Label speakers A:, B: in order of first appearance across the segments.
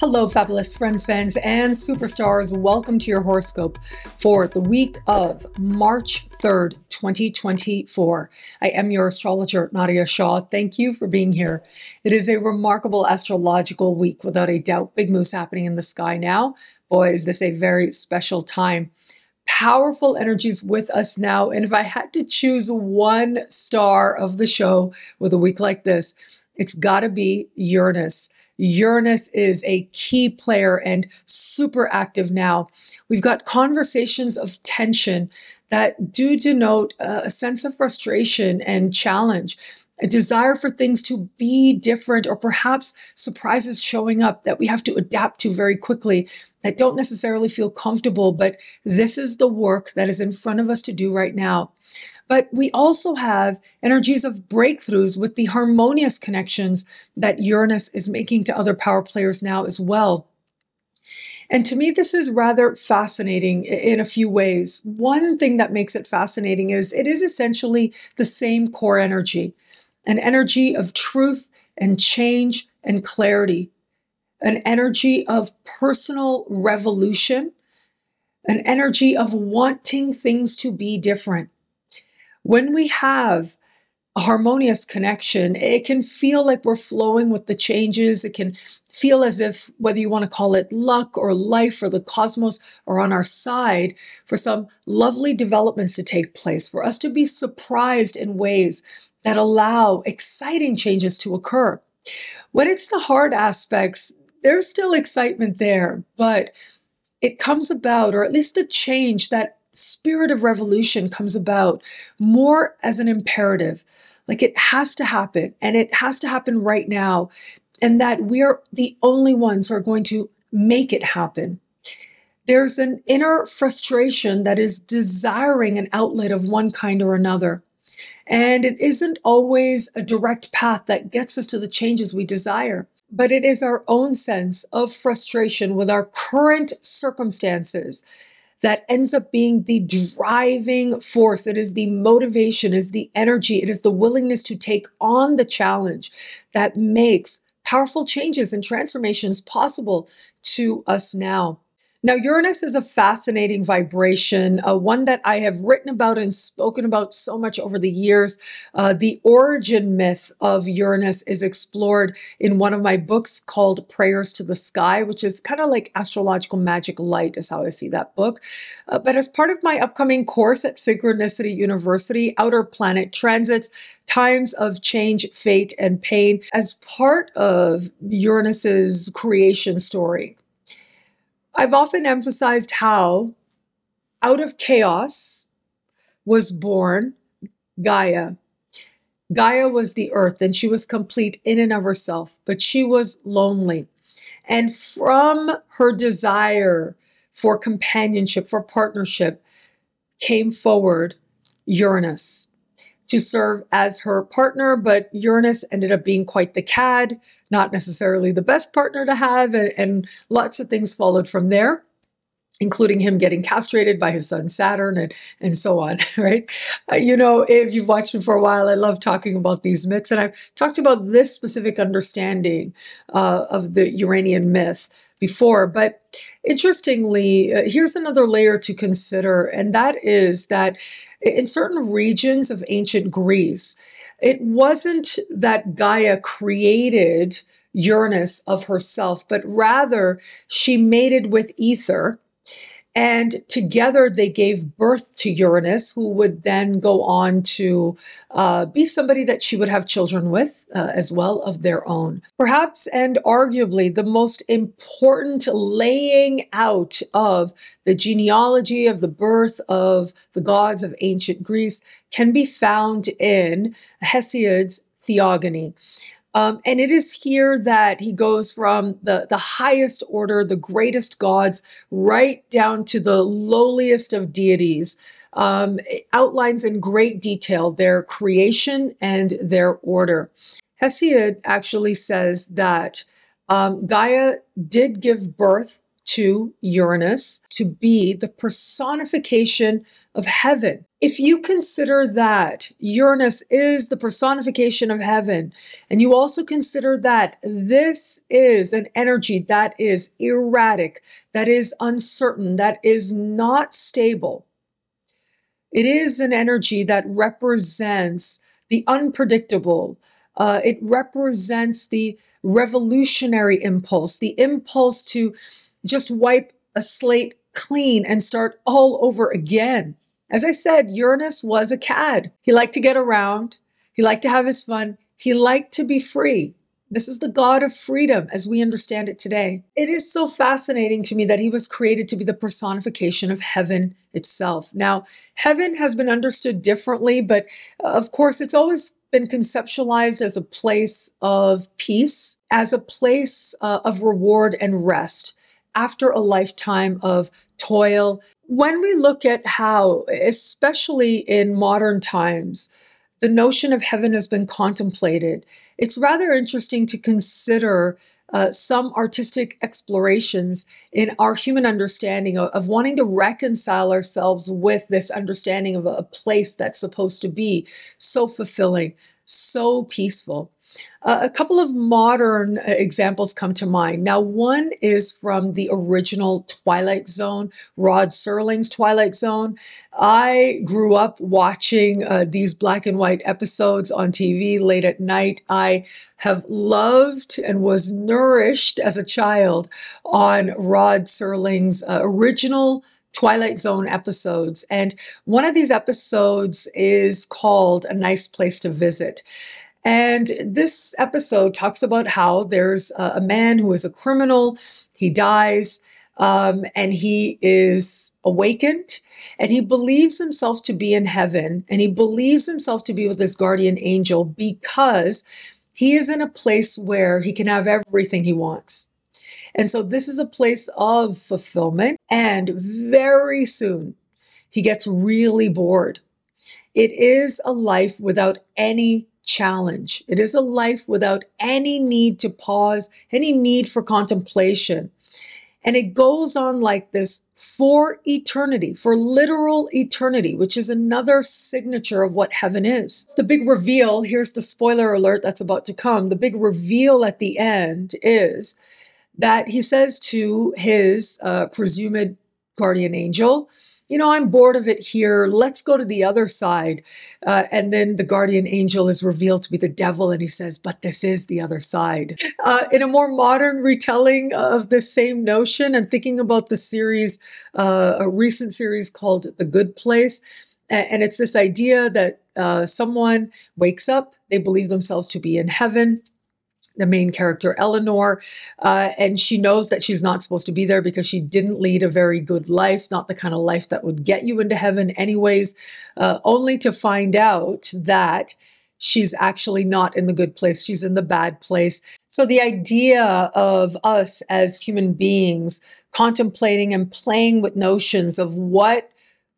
A: Hello, fabulous friends, fans, and superstars. Welcome to your horoscope for the week of March 3rd, 2024. I am your astrologer, Nadiya Shah. Thank you for being here. It is a remarkable astrological week, without a doubt. Big moves happening in the sky now. Boy, is this a very special time. Powerful energies with us now. And if I had to choose one star of the show with a week like this, it's got to be Uranus. Uranus is a key player and super active now. We've got conversations of tension that do denote a sense of frustration and challenge, a desire for things to be different, or perhaps surprises showing up that we have to adapt to very quickly that don't necessarily feel comfortable. But this is the work that is in front of us to do right now. But we also have energies of breakthroughs with the harmonious connections that Uranus is making to other power players now as well. And to me, this is rather fascinating in a few ways. One thing that makes it fascinating is it is essentially the same core energy, an energy of truth and change and clarity, an energy of personal revolution, an energy of wanting things to be different. When we have a harmonious connection, it can feel like we're flowing with the changes. It can feel as if, whether you want to call it luck or life or the cosmos are on our side for some lovely developments to take place, for us to be surprised in ways that allow exciting changes to occur. When it's the hard aspects, there's still excitement there, but it comes about, or at least the change that spirit of revolution comes about more as an imperative. Like it has to happen and it has to happen right now. And that we're the only ones who are going to make it happen. There's an inner frustration that is desiring an outlet of one kind or another. And it isn't always a direct path that gets us to the changes we desire, but it is our own sense of frustration with our current circumstances that ends up being the driving force. It is the motivation, is the energy, it is the willingness to take on the challenge that makes powerful changes and transformations possible to us now. Now, Uranus is a fascinating vibration, uh, one that I have written about and spoken about so much over the years. Uh, the origin myth of Uranus is explored in one of my books called Prayers to the Sky, which is kind of like astrological magic light, is how I see that book. Uh, but as part of my upcoming course at Synchronicity University, Outer Planet Transits, Times of Change, Fate, and Pain, as part of Uranus's creation story. I've often emphasized how out of chaos was born Gaia. Gaia was the earth and she was complete in and of herself, but she was lonely. And from her desire for companionship, for partnership, came forward Uranus to serve as her partner, but Uranus ended up being quite the cad not necessarily the best partner to have, and, and lots of things followed from there including him getting castrated by his son Saturn and, and so on, right? Uh, you know, if you've watched me for a while, I love talking about these myths. And I've talked about this specific understanding uh, of the Uranian myth before. But interestingly, uh, here's another layer to consider, and that is that in certain regions of ancient Greece, it wasn't that Gaia created Uranus of herself, but rather she mated with Ether and together they gave birth to Uranus, who would then go on to uh, be somebody that she would have children with uh, as well of their own. Perhaps and arguably the most important laying out of the genealogy of the birth of the gods of ancient Greece can be found in Hesiod's Theogony. Um, and it is here that he goes from the, the highest order, the greatest gods, right down to the lowliest of deities. Um, outlines in great detail their creation and their order. Hesiod actually says that um, Gaia did give birth to Uranus to be the personification of heaven if you consider that Uranus is the personification of heaven, and you also consider that this is an energy that is erratic, that is uncertain, that is not stable, it is an energy that represents the unpredictable. Uh, it represents the revolutionary impulse, the impulse to just wipe a slate clean and start all over again. As I said, Uranus was a cad. He liked to get around. He liked to have his fun. He liked to be free. This is the God of freedom as we understand it today. It is so fascinating to me that he was created to be the personification of heaven itself. Now, heaven has been understood differently, but uh, of course, it's always been conceptualized as a place of peace, as a place uh, of reward and rest after a lifetime of toil. When we look at how, especially in modern times, the notion of heaven has been contemplated, it's rather interesting to consider uh, some artistic explorations in our human understanding of, of, wanting to reconcile ourselves with this understanding of a, a place that's supposed to be so fulfilling, so peaceful. Uh, a couple of modern uh, examples come to mind. Now, one is from the original Twilight Zone, Rod Serling's Twilight Zone. I grew up watching uh, these black and white episodes on TV late at night. I have loved and was nourished as a child on Rod Serling's uh, original Twilight Zone episodes. And one of these episodes is called A Nice Place to Visit. And this episode talks about how there's a, man who is a criminal, he dies, um, and he is awakened and he believes himself to be in heaven and he believes himself to be with his guardian angel because he is in a place where he can have everything he wants. And so this is a place of fulfillment. And very soon he gets really bored. It is a life without any challenge. It is a life without any need to pause, any need for contemplation. And it goes on like this for eternity, for literal eternity, which is another signature of what heaven is. The big reveal. Here's the spoiler alert that's about to come. The big reveal at the end is that he says to his uh, presumed guardian angel, you know, I'm bored of it here. Let's go to the other side. Uh, and then the guardian angel is revealed to be the devil, and he says, But this is the other side. Uh, in a more modern retelling of the same notion, and thinking about the series, uh, a recent series called The Good Place. And it's this idea that uh, someone wakes up, they believe themselves to be in heaven the main character, Eleanor, uh, and she knows that she's not supposed to be there because she didn't lead a very good life, not the kind of life that would get you into heaven, anyways, uh, only to find out that she's actually not in the good place, she's in the bad place. So, the idea of us as human beings contemplating and playing with notions of what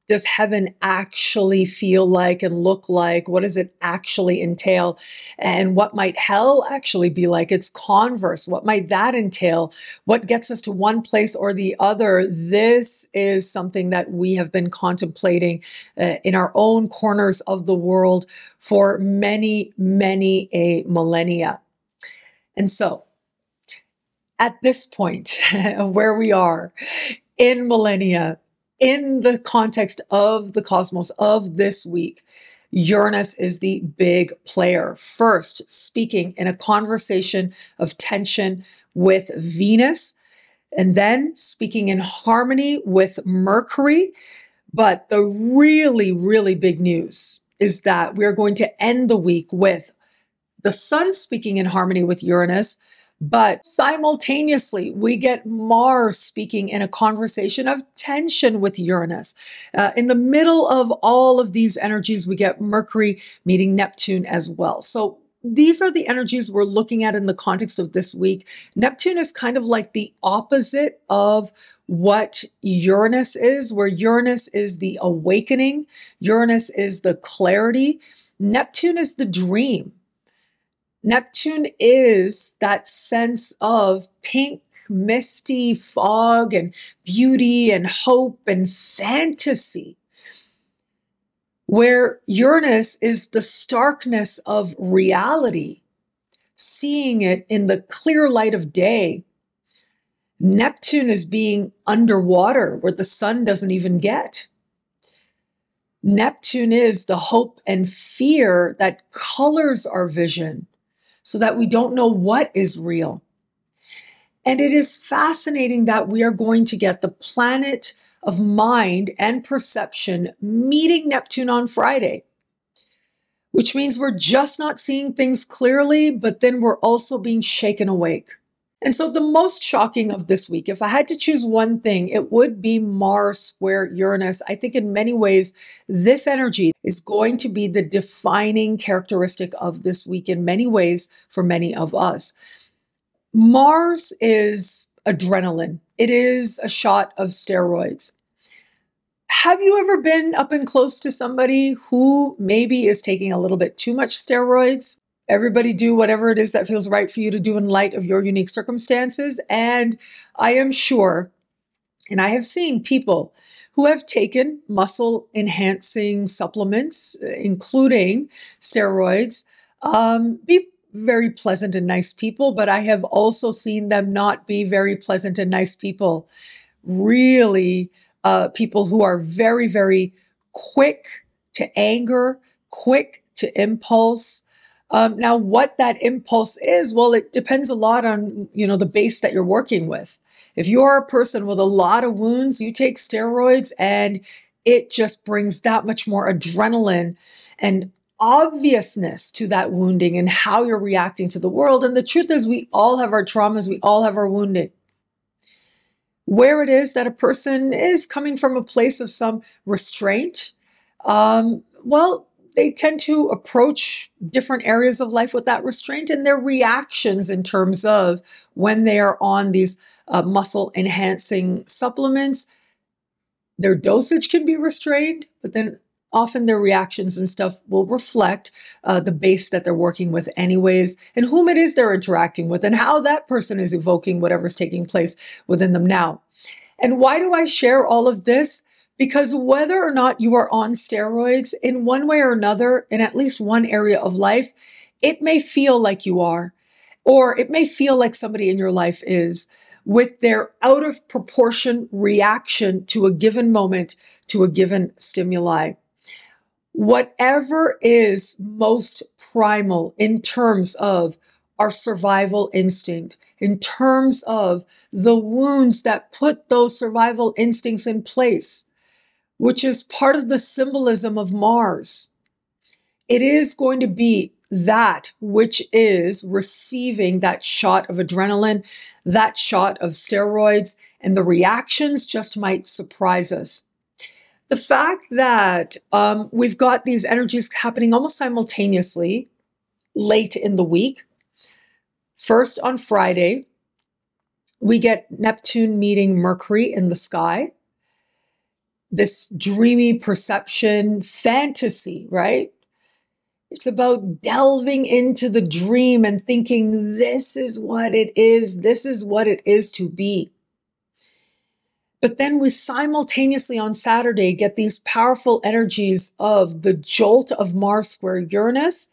A: does heaven actually feel like and look like? What does it actually entail? And what might hell actually be like? Its converse. What might that entail? What gets us to one place or the other? This is something that we have been contemplating uh, in our own corners of the world for many, many a millennia. And so, at this point where we are in millennia, in the context of the cosmos of this week, Uranus is the big player. First, speaking in a conversation of tension with Venus, and then speaking in harmony with Mercury. But the really, really big news is that we're going to end the week with the sun speaking in harmony with Uranus, but simultaneously, we get Mars speaking in a conversation of tension with Uranus. Uh, in the middle of all of these energies, we get Mercury meeting Neptune as well. So these are the energies we're looking at in the context of this week. Neptune is kind of like the opposite of what Uranus is, where Uranus is the awakening, Uranus is the clarity, Neptune is the dream. Neptune is that sense of pink, misty fog and beauty and hope and fantasy. where Uranus is the starkness of reality, seeing it in the clear light of day. Neptune is being underwater where the sun doesn't even get. Neptune is the hope and fear that colors our vision so that we don't know what is real. And it is fascinating that we are going to get the planet of mind and perception meeting Neptune on Friday, which means we're just not seeing things clearly, but then we're also being shaken awake. And so, the most shocking of this week, if I had to choose one thing, it would be Mars square Uranus. I think in many ways, this energy is going to be the defining characteristic of this week in many ways for many of us. Mars is adrenaline. It is a shot of steroids. Have you ever been up and close to somebody who maybe is taking a little bit too much steroids? Everybody do whatever it is that feels right for you to do in light of your unique circumstances. And I am sure, and I have seen people who have taken muscle enhancing supplements, including steroids, um, be very pleasant and nice people, but I have also seen them not be very pleasant and nice people. Really, uh, people who are very, very quick to anger, quick to impulse. Um, now, what that impulse is, well, it depends a lot on you know the base that you're working with. If you're a person with a lot of wounds, you take steroids, and it just brings that much more adrenaline and obviousness to that wounding and how you're reacting to the world. And the truth is, we all have our traumas, we all have our wounding. Where it is that a person is coming from a place of some restraint, um, well, they tend to approach different areas of life with that restraint and their reactions in terms of when they are on these uh, muscle enhancing supplements. Their dosage can be restrained, but then often their reactions and stuff will reflect uh, the base that they're working with anyways and whom it is they're interacting with and how that person is evoking whatever's taking place within them now and why do i share all of this because whether or not you are on steroids in one way or another in at least one area of life it may feel like you are or it may feel like somebody in your life is with their out of proportion reaction to a given moment, to a given stimuli. Whatever is most primal in terms of our survival instinct, in terms of the wounds that put those survival instincts in place, which is part of the symbolism of Mars. It is going to be that which is receiving that shot of adrenaline, that shot of steroids, and the reactions just might surprise us the fact that um, we've got these energies happening almost simultaneously late in the week. First on Friday, we get Neptune meeting Mercury in the sky. This dreamy perception, fantasy, right? It's about delving into the dream and thinking, this is what it is. This is what it is to be. But then we simultaneously on Saturday get these powerful energies of the jolt of Mars square Uranus,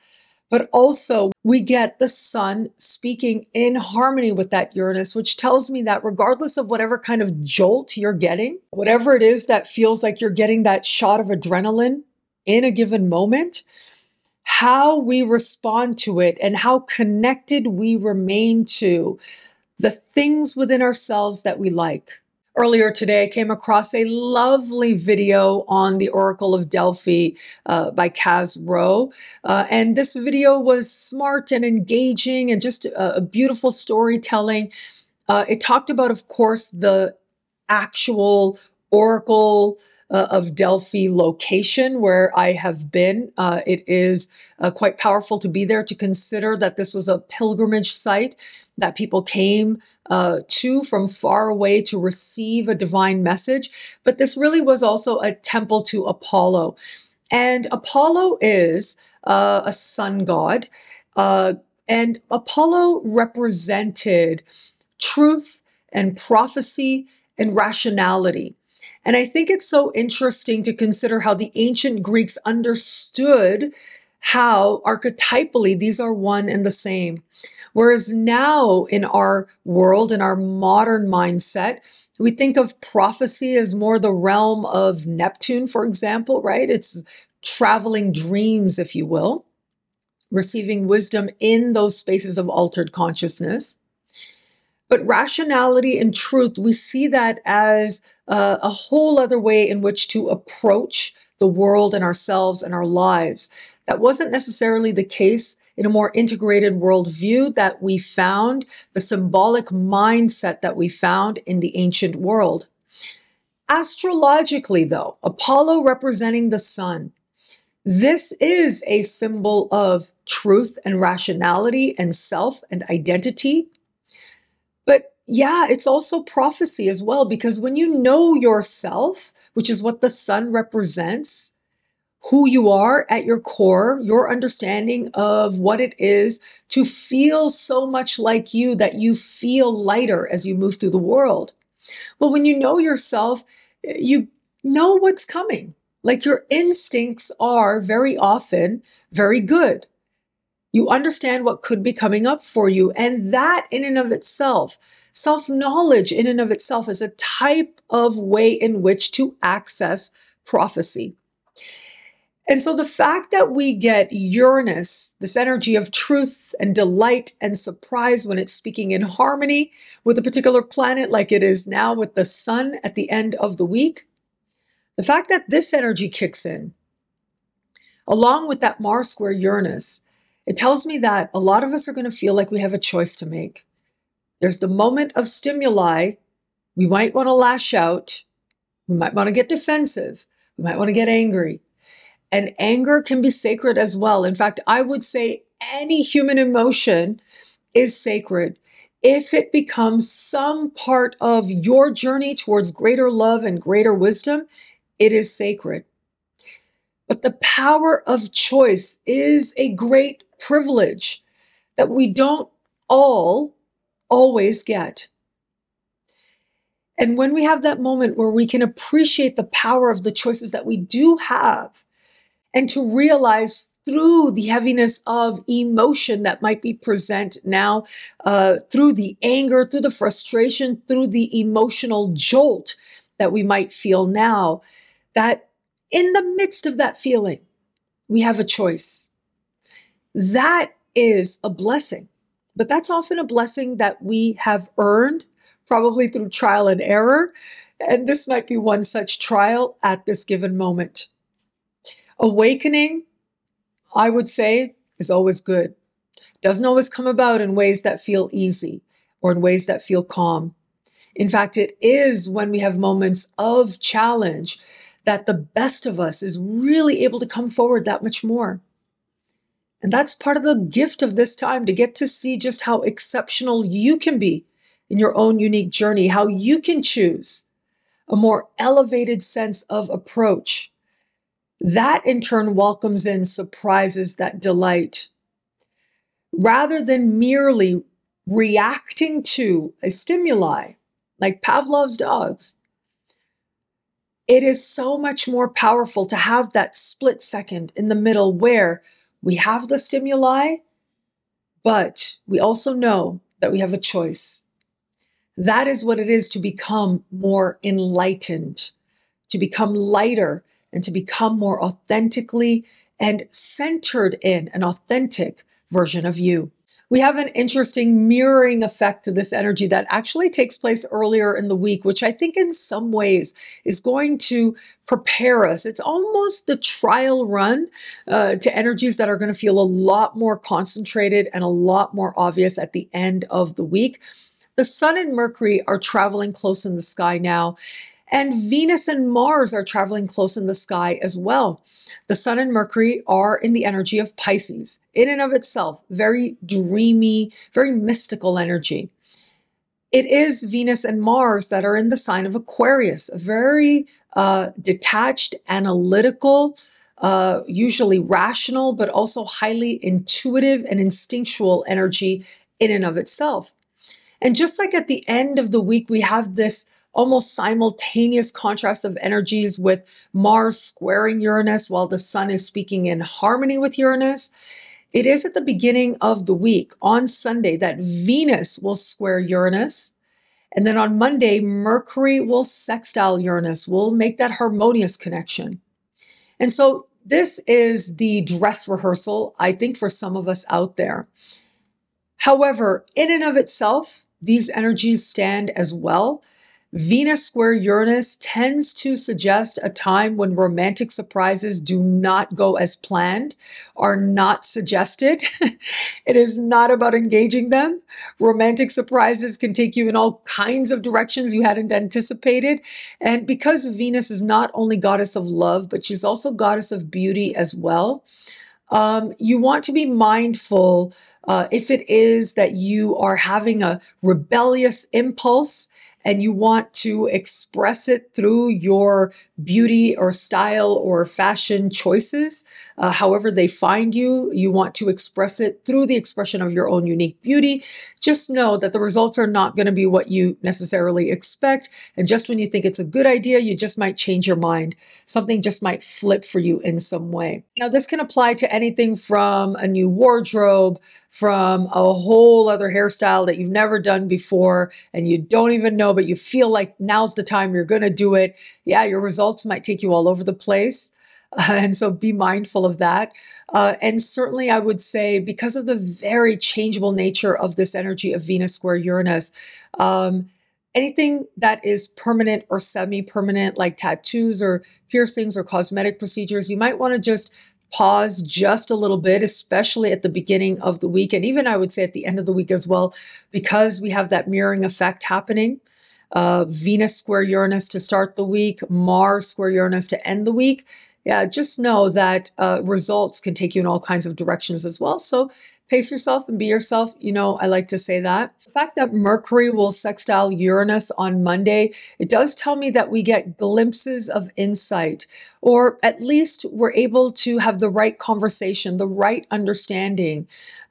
A: but also we get the sun speaking in harmony with that Uranus, which tells me that regardless of whatever kind of jolt you're getting, whatever it is that feels like you're getting that shot of adrenaline in a given moment, how we respond to it and how connected we remain to the things within ourselves that we like Earlier today, I came across a lovely video on the Oracle of Delphi uh, by Kaz Rowe. Uh, and this video was smart and engaging and just a, a beautiful storytelling. Uh, it talked about, of course, the actual Oracle uh, of Delphi location where I have been. Uh, it is uh, quite powerful to be there to consider that this was a pilgrimage site that people came uh, to from far away to receive a divine message. But this really was also a temple to Apollo. And Apollo is uh, a sun god. Uh, and Apollo represented truth and prophecy and rationality. And I think it's so interesting to consider how the ancient Greeks understood how archetypally these are one and the same. Whereas now in our world, in our modern mindset, we think of prophecy as more the realm of Neptune, for example, right? It's traveling dreams, if you will, receiving wisdom in those spaces of altered consciousness. But rationality and truth, we see that as uh, a whole other way in which to approach the world and ourselves and our lives. That wasn't necessarily the case in a more integrated worldview that we found, the symbolic mindset that we found in the ancient world. Astrologically, though, Apollo representing the sun, this is a symbol of truth and rationality and self and identity. But yeah, it's also prophecy as well, because when you know yourself, which is what the sun represents, who you are at your core, your understanding of what it is to feel so much like you that you feel lighter as you move through the world. Well, when you know yourself, you know what's coming. Like your instincts are very often very good. You understand what could be coming up for you. And that in and of itself, self knowledge in and of itself is a type of way in which to access prophecy. And so the fact that we get Uranus, this energy of truth and delight and surprise when it's speaking in harmony with a particular planet, like it is now with the sun at the end of the week, the fact that this energy kicks in, along with that Mars square Uranus, it tells me that a lot of us are going to feel like we have a choice to make. There's the moment of stimuli. We might want to lash out. We might want to get defensive. We might want to get angry. And anger can be sacred as well. In fact, I would say any human emotion is sacred if it becomes some part of your journey towards greater love and greater wisdom, it is sacred. But the power of choice is a great privilege that we don't all always get. And when we have that moment where we can appreciate the power of the choices that we do have, and to realize through the heaviness of emotion that might be present now, uh, through the anger, through the frustration, through the emotional jolt that we might feel now, that in the midst of that feeling, we have a choice. That is a blessing, but that's often a blessing that we have earned, probably through trial and error. And this might be one such trial at this given moment. Awakening, I would say, is always good. Doesn't always come about in ways that feel easy or in ways that feel calm. In fact, it is when we have moments of challenge that the best of us is really able to come forward that much more. And that's part of the gift of this time to get to see just how exceptional you can be in your own unique journey, how you can choose a more elevated sense of approach that in turn welcomes in surprises that delight. Rather than merely reacting to a stimuli like Pavlov's dogs, it is so much more powerful to have that split second in the middle where we have the stimuli, but we also know that we have a choice. That is what it is to become more enlightened, to become lighter, and to become more authentically and centered in an authentic version of you. We have an interesting mirroring effect to this energy that actually takes place earlier in the week, which I think in some ways is going to prepare us. It's almost the trial run uh, to energies that are going to feel a lot more concentrated and a lot more obvious at the end of the week. The sun and Mercury are traveling close in the sky now. And Venus and Mars are traveling close in the sky as well. The Sun and Mercury are in the energy of Pisces, in and of itself, very dreamy, very mystical energy. It is Venus and Mars that are in the sign of Aquarius, a very uh, detached, analytical, uh, usually rational, but also highly intuitive and instinctual energy in and of itself. And just like at the end of the week, we have this almost simultaneous contrast of energies with Mars squaring Uranus while the sun is speaking in harmony with Uranus. It is at the beginning of the week on Sunday that Venus will square Uranus. And then on Monday, Mercury will sextile Uranus, will make that harmonious connection. And so this is the dress rehearsal, I think, for some of us out there. However, in and of itself, these energies stand as well Venus square Uranus tends to suggest a time when romantic surprises do not go as planned, are not suggested. it is not about engaging them. Romantic surprises can take you in all kinds of directions you hadn't anticipated. And because Venus is not only goddess of love, but she's also goddess of beauty as well. Um, you want to be mindful uh, if it is that you are having a rebellious impulse and you want to express it through your beauty or style or fashion choices, uh, however they find you, you want to express it through the expression of your own unique beauty. Just know that the results are not going to be what you necessarily expect. And just when you think it's a good idea, you just might change your mind. Something just might flip for you in some way. Now, this can apply to anything from a new wardrobe, from a whole other hairstyle that you've never done before and you don't even know, but you feel like now's the time you're going to do it. Yeah, your results might take you all over the place. And so be mindful of that. Uh, and certainly, I would say, because of the very changeable nature of this energy of Venus square Uranus, um, anything that is permanent or semi permanent, like tattoos or piercings or cosmetic procedures, you might want to just pause just a little bit, especially at the beginning of the week. And even I would say at the end of the week as well, because we have that mirroring effect happening. Uh, Venus square Uranus to start the week, Mars square Uranus to end the week. Yeah, just know that uh, results can take you in all kinds of directions as well. So pace yourself and be yourself. You know, I like to say that. The fact that Mercury will sextile Uranus on Monday, it does tell me that we get glimpses of insight, or at least we're able to have the right conversation, the right understanding,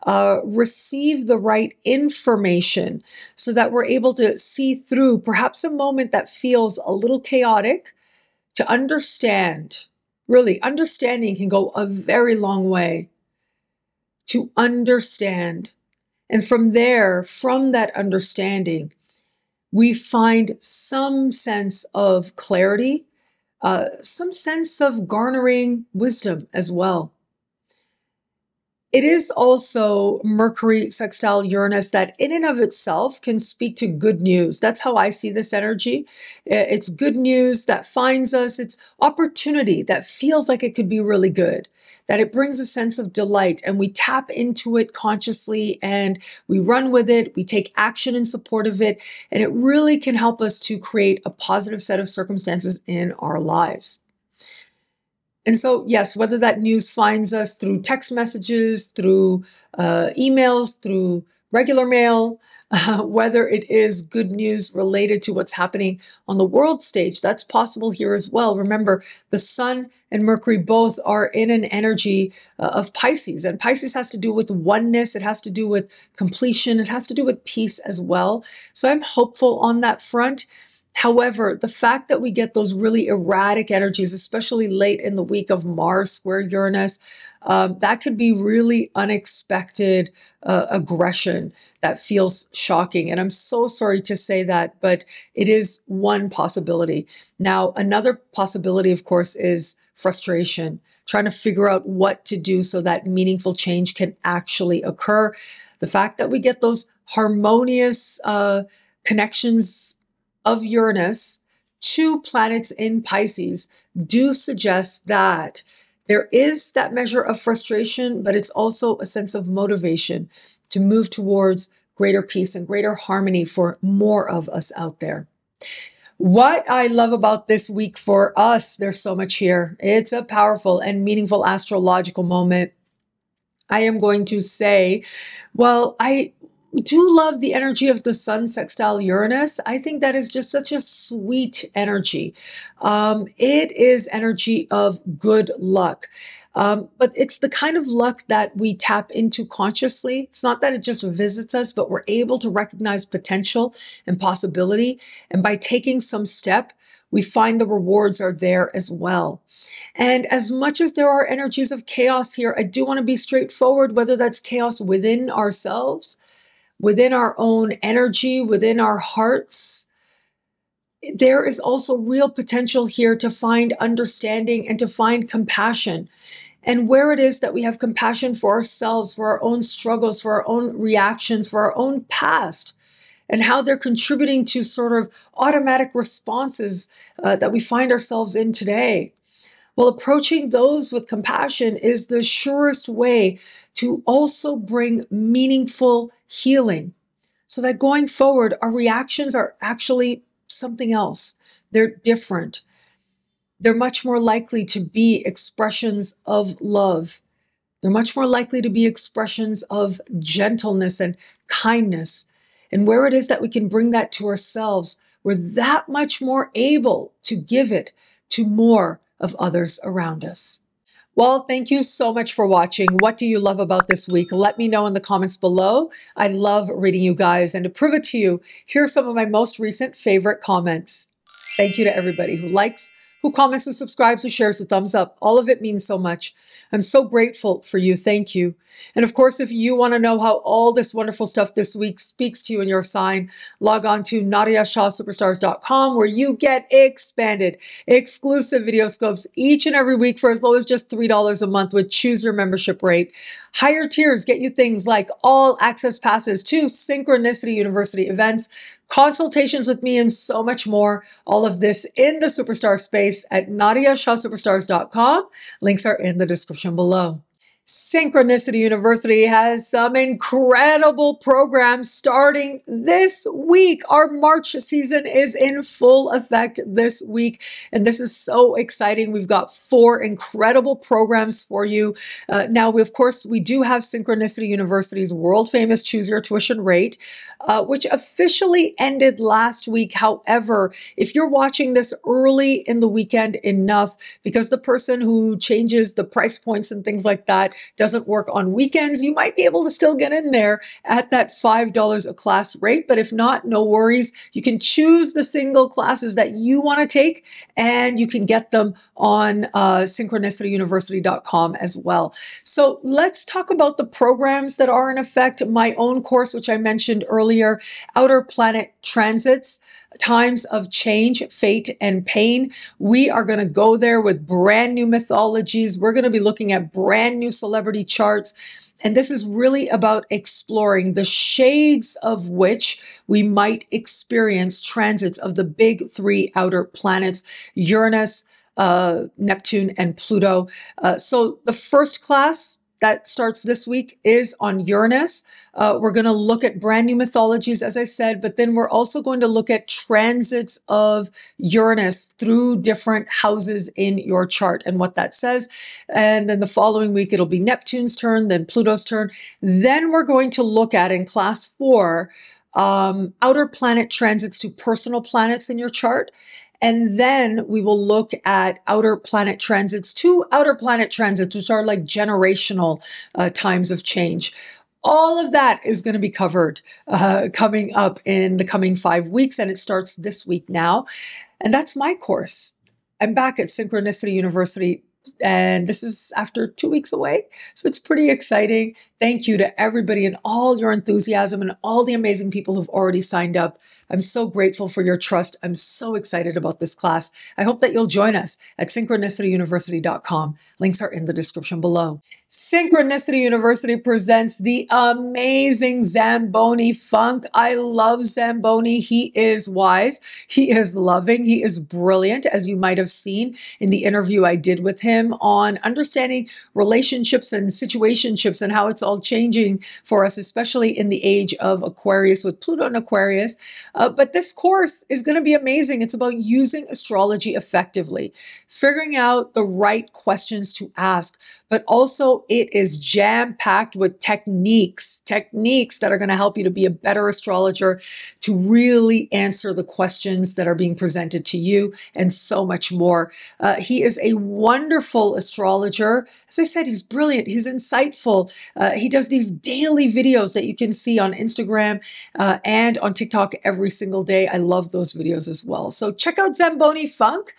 A: uh, receive the right information so that we're able to see through perhaps a moment that feels a little chaotic to understand. Really, understanding can go a very long way to understand. And from there, from that understanding, we find some sense of clarity, uh, some sense of garnering wisdom as well. It is also Mercury sextile Uranus that, in and of itself, can speak to good news. That's how I see this energy. It's good news that finds us, it's opportunity that feels like it could be really good, that it brings a sense of delight, and we tap into it consciously and we run with it, we take action in support of it, and it really can help us to create a positive set of circumstances in our lives. And so, yes, whether that news finds us through text messages, through uh, emails, through regular mail, uh, whether it is good news related to what's happening on the world stage, that's possible here as well. Remember, the Sun and Mercury both are in an energy uh, of Pisces, and Pisces has to do with oneness, it has to do with completion, it has to do with peace as well. So I'm hopeful on that front. However, the fact that we get those really erratic energies, especially late in the week of Mars square Uranus, um, that could be really unexpected uh, aggression that feels shocking. And I'm so sorry to say that, but it is one possibility. Now, another possibility, of course, is frustration, trying to figure out what to do so that meaningful change can actually occur. The fact that we get those harmonious uh, connections of Uranus to planets in Pisces do suggest that there is that measure of frustration, but it's also a sense of motivation to move towards greater peace and greater harmony for more of us out there. What I love about this week for us, there's so much here. It's a powerful and meaningful astrological moment. I am going to say, well, I do love the energy of the sun sextile Uranus. I think that is just such a sweet energy. Um, it is energy of good luck. Um, but it's the kind of luck that we tap into consciously. It's not that it just visits us, but we're able to recognize potential and possibility. And by taking some step, we find the rewards are there as well. And as much as there are energies of chaos here, I do want to be straightforward, whether that's chaos within ourselves, within our own energy, within our hearts. There is also real potential here to find understanding and to find compassion. And where it is that we have compassion for ourselves, for our own struggles, for our own reactions, for our own past, and how they're contributing to sort of automatic responses uh, that we find ourselves in today. Well, approaching those with compassion is the surest way to also bring meaningful healing so that going forward, our reactions are actually something else. They're different. They're much more likely to be expressions of love. They're much more likely to be expressions of gentleness and kindness. And where it is that we can bring that to ourselves, we're that much more able to give it to more of others around us. Well, thank you so much for watching. What do you love about this week? Let me know in the comments below. I love reading you guys. And to prove it to you, here are some of my most recent favorite comments. Thank you to everybody who likes, who comments, who subscribes, who shares, who thumbs up. All of it means so much. I'm so grateful for you. Thank you. And of course, if you want to know how all this wonderful stuff this week speaks to you in your sign, log on to NadiyaShahSuperstars.com where you get expanded, exclusive video scopes each and every week for as low as just $3 a month with choose your membership rate. Higher tiers get you things like all access passes to Synchronicity University events, consultations with me, and so much more. All of this in the superstar space at NadiyaShahSuperstars.com. Links are in the description below. Synchronicity University has some incredible programs starting this week. Our March season is in full effect this week, and this is so exciting. We've got four incredible programs for you. Uh, now, we, of course, we do have Synchronicity University's world famous Choose Your Tuition rate, uh, which officially ended last week. However, if you're watching this early in the weekend enough, because the person who changes the price points and things like that doesn't work on weekends, you might be able to still get in there at that $5 a class rate. But if not, no worries. You can choose the single classes that you want to take and you can get them on uh, synchronicityuniversity.com as well. So let's talk about the programs that are in effect. My own course, which I mentioned earlier, Outer Planet Transits times of change, fate, and pain. We are going to go there with brand new mythologies. We're going to be looking at brand new celebrity charts. And this is really about exploring the shades of which we might experience transits of the big three outer planets, Uranus, uh, Neptune, and Pluto. Uh, so the first class, that starts this week is on Uranus. Uh, we're going to look at brand new mythologies, as I said, but then we're also going to look at transits of Uranus through different houses in your chart and what that says. And then the following week, it'll be Neptune's turn, then Pluto's turn. Then we're going to look at in class four, um, outer planet transits to personal planets in your chart. And then we will look at outer planet transits, two outer planet transits, which are like generational uh, times of change. All of that is going to be covered uh, coming up in the coming five weeks, and it starts this week now. And that's my course. I'm back at Synchronicity University and this is after two weeks away. So it's pretty exciting. Thank you to everybody and all your enthusiasm and all the amazing people who've already signed up. I'm so grateful for your trust. I'm so excited about this class. I hope that you'll join us at synchronicityuniversity.com. Links are in the description below. Synchronicity University presents the amazing Zamboni Funk. I love Zamboni. He is wise. He is loving. He is brilliant, as you might have seen in the interview I did with him on understanding relationships and situationships and how it's all all changing for us, especially in the age of Aquarius with Pluto and Aquarius. Uh, but this course is going to be amazing. It's about using astrology effectively, figuring out the right questions to ask, but also it is jam packed with techniques, techniques that are going to help you to be a better astrologer, to really answer the questions that are being presented to you, and so much more. Uh, he is a wonderful astrologer. As I said, he's brilliant, he's insightful. Uh, he does these daily videos that you can see on Instagram uh, and on TikTok every single day. I love those videos as well. So check out Zamboni Funk.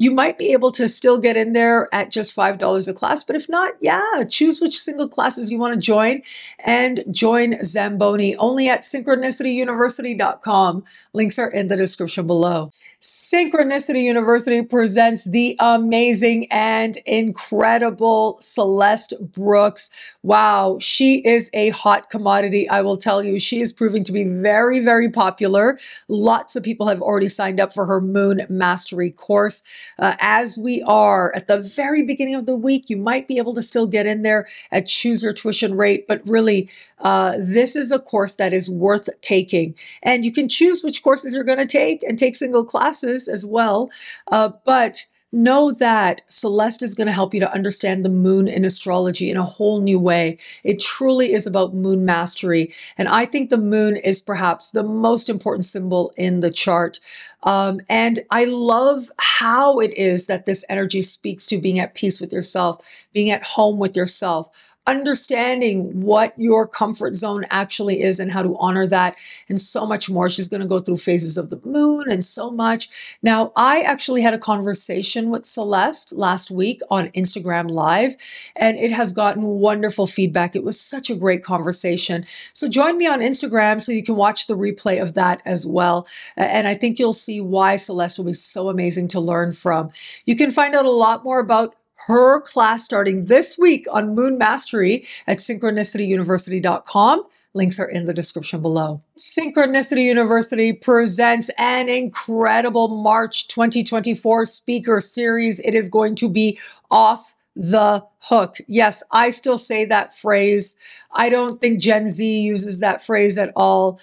A: You might be able to still get in there at just $5 a class, but if not, yeah, choose which single classes you want to join and join Zamboni only at synchronicityuniversity.com. Links are in the description below. Synchronicity University presents the amazing and incredible Celeste Brooks. Wow, she is a hot commodity. I will tell you, she is proving to be very, very popular. Lots of people have already signed up for her Moon Mastery course. Uh, as we are at the very beginning of the week, you might be able to still get in there at choose your tuition rate, but really, uh, this is a course that is worth taking. And you can choose which courses you're going to take and take single classes as well. Uh, but know that Celeste is going to help you to understand the moon in astrology in a whole new way. It truly is about moon mastery. And I think the moon is perhaps the most important symbol in the chart. Um, and I love how it is that this energy speaks to being at peace with yourself, being at home with yourself, understanding what your comfort zone actually is and how to honor that and so much more. She's going to go through phases of the moon and so much. Now, I actually had a conversation with Celeste last week on Instagram Live, and it has gotten wonderful feedback. It was such a great conversation. So join me on Instagram so you can watch the replay of that as well. And I think you'll see why Celeste will be so amazing to learn from. You can find out a lot more about her class starting this week on Moon Mastery at synchronicityuniversity.com. Links are in the description below. Synchronicity University presents an incredible March 2024 speaker series. It is going to be off the hook. Yes, I still say that phrase. I don't think Gen Z uses that phrase at all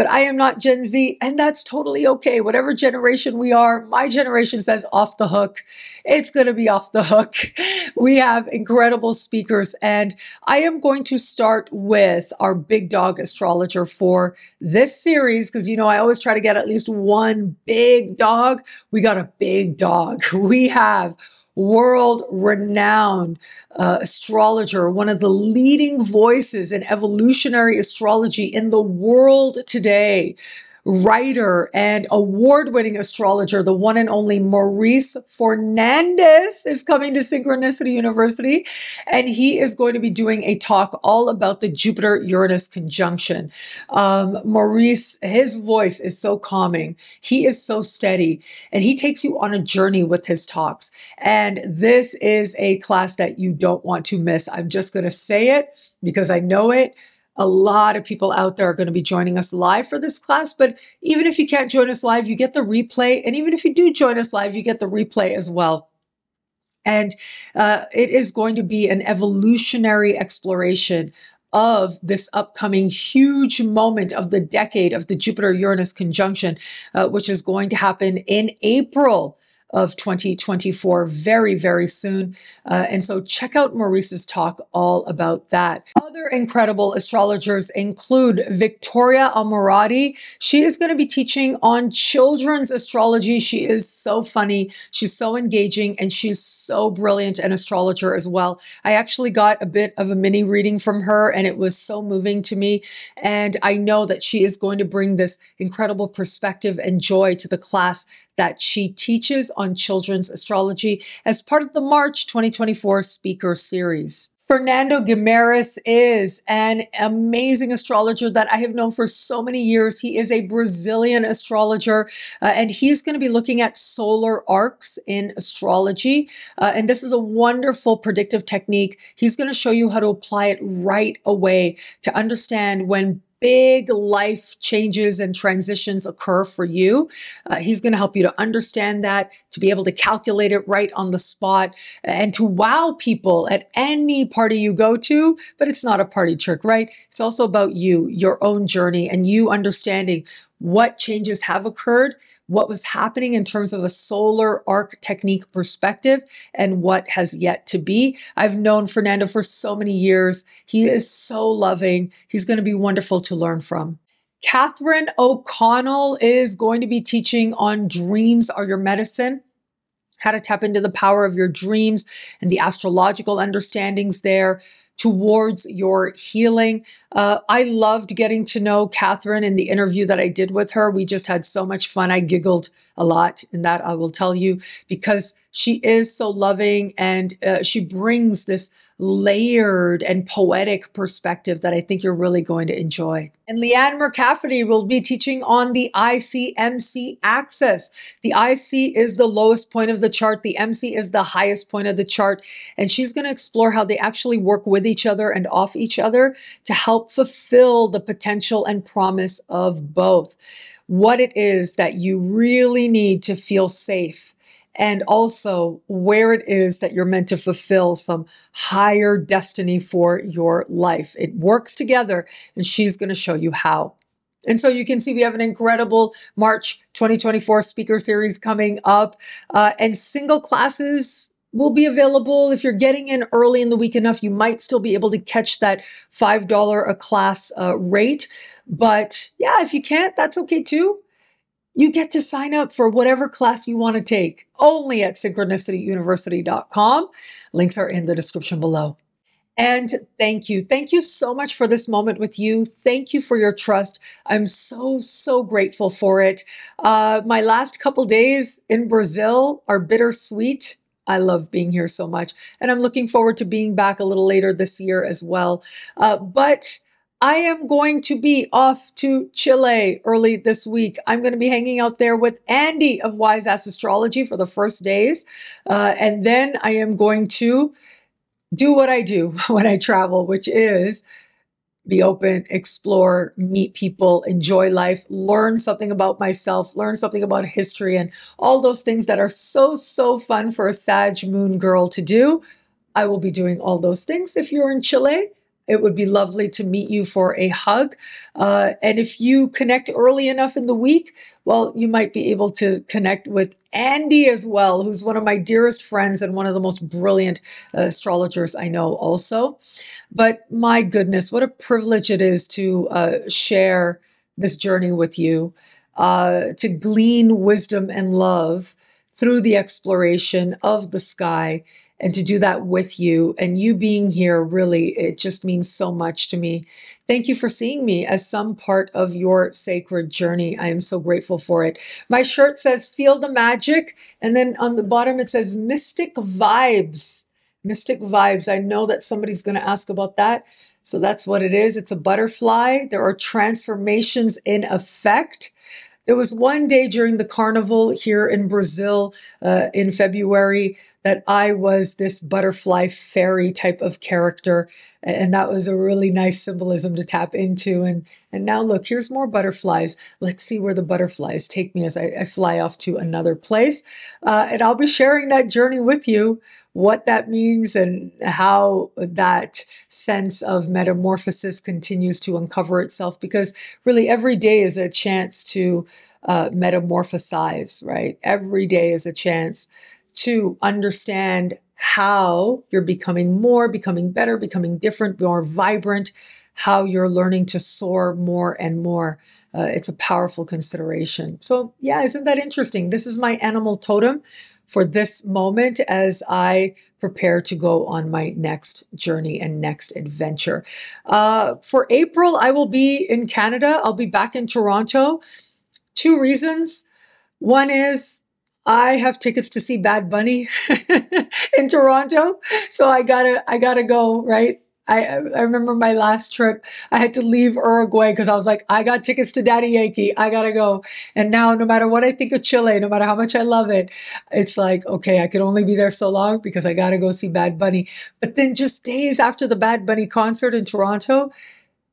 A: but I am not Gen Z, and that's totally okay. Whatever generation we are, my generation says off the hook. It's going to be off the hook. We have incredible speakers, and I am going to start with our big dog astrologer for this series because you know I always try to get at least one big dog. We got a big dog. We have world renowned uh, astrologer, one of the leading voices in evolutionary astrology in the world today writer and award winning astrologer, the one and only Maurice Fernandez is coming to Synchronicity University. And he is going to be doing a talk all about the Jupiter Uranus conjunction. Um, Maurice, his voice is so calming. He is so steady and he takes you on a journey with his talks. And this is a class that you don't want to miss. I'm just going to say it because I know it. A lot of people out there are going to be joining us live for this class, but even if you can't join us live, you get the replay. And even if you do join us live, you get the replay as well. And uh, it is going to be an evolutionary exploration of this upcoming huge moment of the decade of the Jupiter Uranus conjunction, uh, which is going to happen in April of 2024 very, very soon. Uh, and so check out Maurice's talk all about that. Other incredible astrologers include Victoria Amorati. She is going to be teaching on children's astrology. She is so funny. She's so engaging and she's so brilliant an astrologer as well. I actually got a bit of a mini reading from her and it was so moving to me. And I know that she is going to bring this incredible perspective and joy to the class that she teaches on children's astrology as part of the March 2024 speaker series. Fernando Guimarães is an amazing astrologer that I have known for so many years. He is a Brazilian astrologer, uh, and he's going to be looking at solar arcs in astrology. Uh, and this is a wonderful predictive technique. He's going to show you how to apply it right away to understand when big life changes and transitions occur for you. Uh, he's going to help you to understand that, to be able to calculate it right on the spot, and to wow people at any party you go to. But it's not a party trick, right? It's also about you, your own journey, and you understanding what changes have occurred, what was happening in terms of a solar arc technique perspective, and what has yet to be. I've known Fernando for so many years. He is so loving. He's going to be wonderful to learn from. Catherine O'Connell is going to be teaching on dreams are your medicine how to tap into the power of your dreams and the astrological understandings there towards your healing. Uh, I loved getting to know Catherine in the interview that I did with her. We just had so much fun. I giggled a lot in that, I will tell you, because she is so loving and uh, she brings this layered and poetic perspective that I think you're really going to enjoy. And Leanne McCafferty will be teaching on the IC-MC axis. The IC is the lowest point of the chart. The MC is the highest point of the chart. And she's going to explore how they actually work with each other and off each other to help fulfill the potential and promise of both. What it is that you really need to feel safe and also where it is that you're meant to fulfill some higher destiny for your life. It works together, and she's going to show you how. And so you can see we have an incredible March 2024 speaker series coming up, uh, and single classes will be available. If you're getting in early in the week enough, you might still be able to catch that $5 a class uh, rate. But yeah, if you can't, that's okay too you get to sign up for whatever class you want to take only at synchronicityuniversity.com. Links are in the description below. And thank you. Thank you so much for this moment with you. Thank you for your trust. I'm so, so grateful for it. Uh, my last couple days in Brazil are bittersweet. I love being here so much. And I'm looking forward to being back a little later this year as well. Uh, but I am going to be off to Chile early this week. I'm going to be hanging out there with Andy of Wise Ass Astrology for the first days. Uh, and then I am going to do what I do when I travel, which is be open, explore, meet people, enjoy life, learn something about myself, learn something about history, and all those things that are so, so fun for a Sag Moon girl to do. I will be doing all those things if you're in Chile. It would be lovely to meet you for a hug. Uh, and if you connect early enough in the week, well, you might be able to connect with Andy as well, who's one of my dearest friends and one of the most brilliant uh, astrologers I know also. But my goodness, what a privilege it is to uh, share this journey with you, uh, to glean wisdom and love through the exploration of the sky and to do that with you and you being here really it just means so much to me. Thank you for seeing me as some part of your sacred journey. I am so grateful for it. My shirt says feel the magic and then on the bottom it says mystic vibes. Mystic vibes. I know that somebody's going to ask about that. So that's what it is. It's a butterfly. There are transformations in effect there was one day during the carnival here in Brazil uh, in February that I was this butterfly fairy type of character. And that was a really nice symbolism to tap into. And, and now look, here's more butterflies. Let's see where the butterflies take me as I, I fly off to another place. Uh, and I'll be sharing that journey with you, what that means and how that sense of metamorphosis continues to uncover itself because really every day is a chance to uh, metamorphosize, right? Every day is a chance to understand how you're becoming more, becoming better, becoming different, more vibrant, how you're learning to soar more and more. Uh, it's a powerful consideration. So, yeah, isn't that interesting? This is my animal totem for this moment as I prepare to go on my next journey and next adventure. Uh, for April, I will be in Canada. I'll be back in Toronto. Two reasons. One is I have tickets to see Bad Bunny in Toronto, so I gotta I gotta go. Right. I I remember my last trip. I had to leave Uruguay because I was like, I got tickets to Daddy Yankee. I gotta go. And now, no matter what I think of Chile, no matter how much I love it, it's like, okay, I could only be there so long because I gotta go see Bad Bunny. But then, just days after the Bad Bunny concert in Toronto,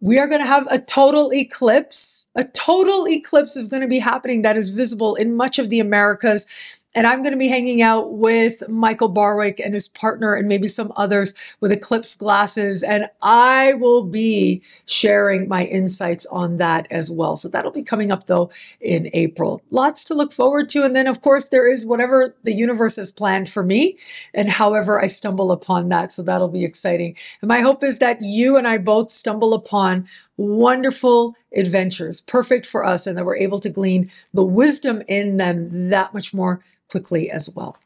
A: we are going to have a total eclipse. A total eclipse is going to be happening that is visible in much of the Americas. And I'm going to be hanging out with Michael Barwick and his partner and maybe some others with eclipse glasses. And I will be sharing my insights on that as well. So that'll be coming up though in April. Lots to look forward to. And then of course there is whatever the universe has planned for me and however I stumble upon that. So that'll be exciting. And my hope is that you and I both stumble upon wonderful adventures, perfect for us, and that we're able to glean the wisdom in them that much more quickly as well.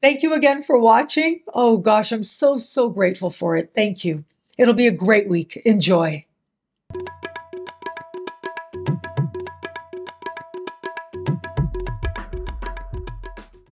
A: Thank you again for watching. Oh gosh, I'm so, so grateful for it. Thank you. It'll be a great week. Enjoy.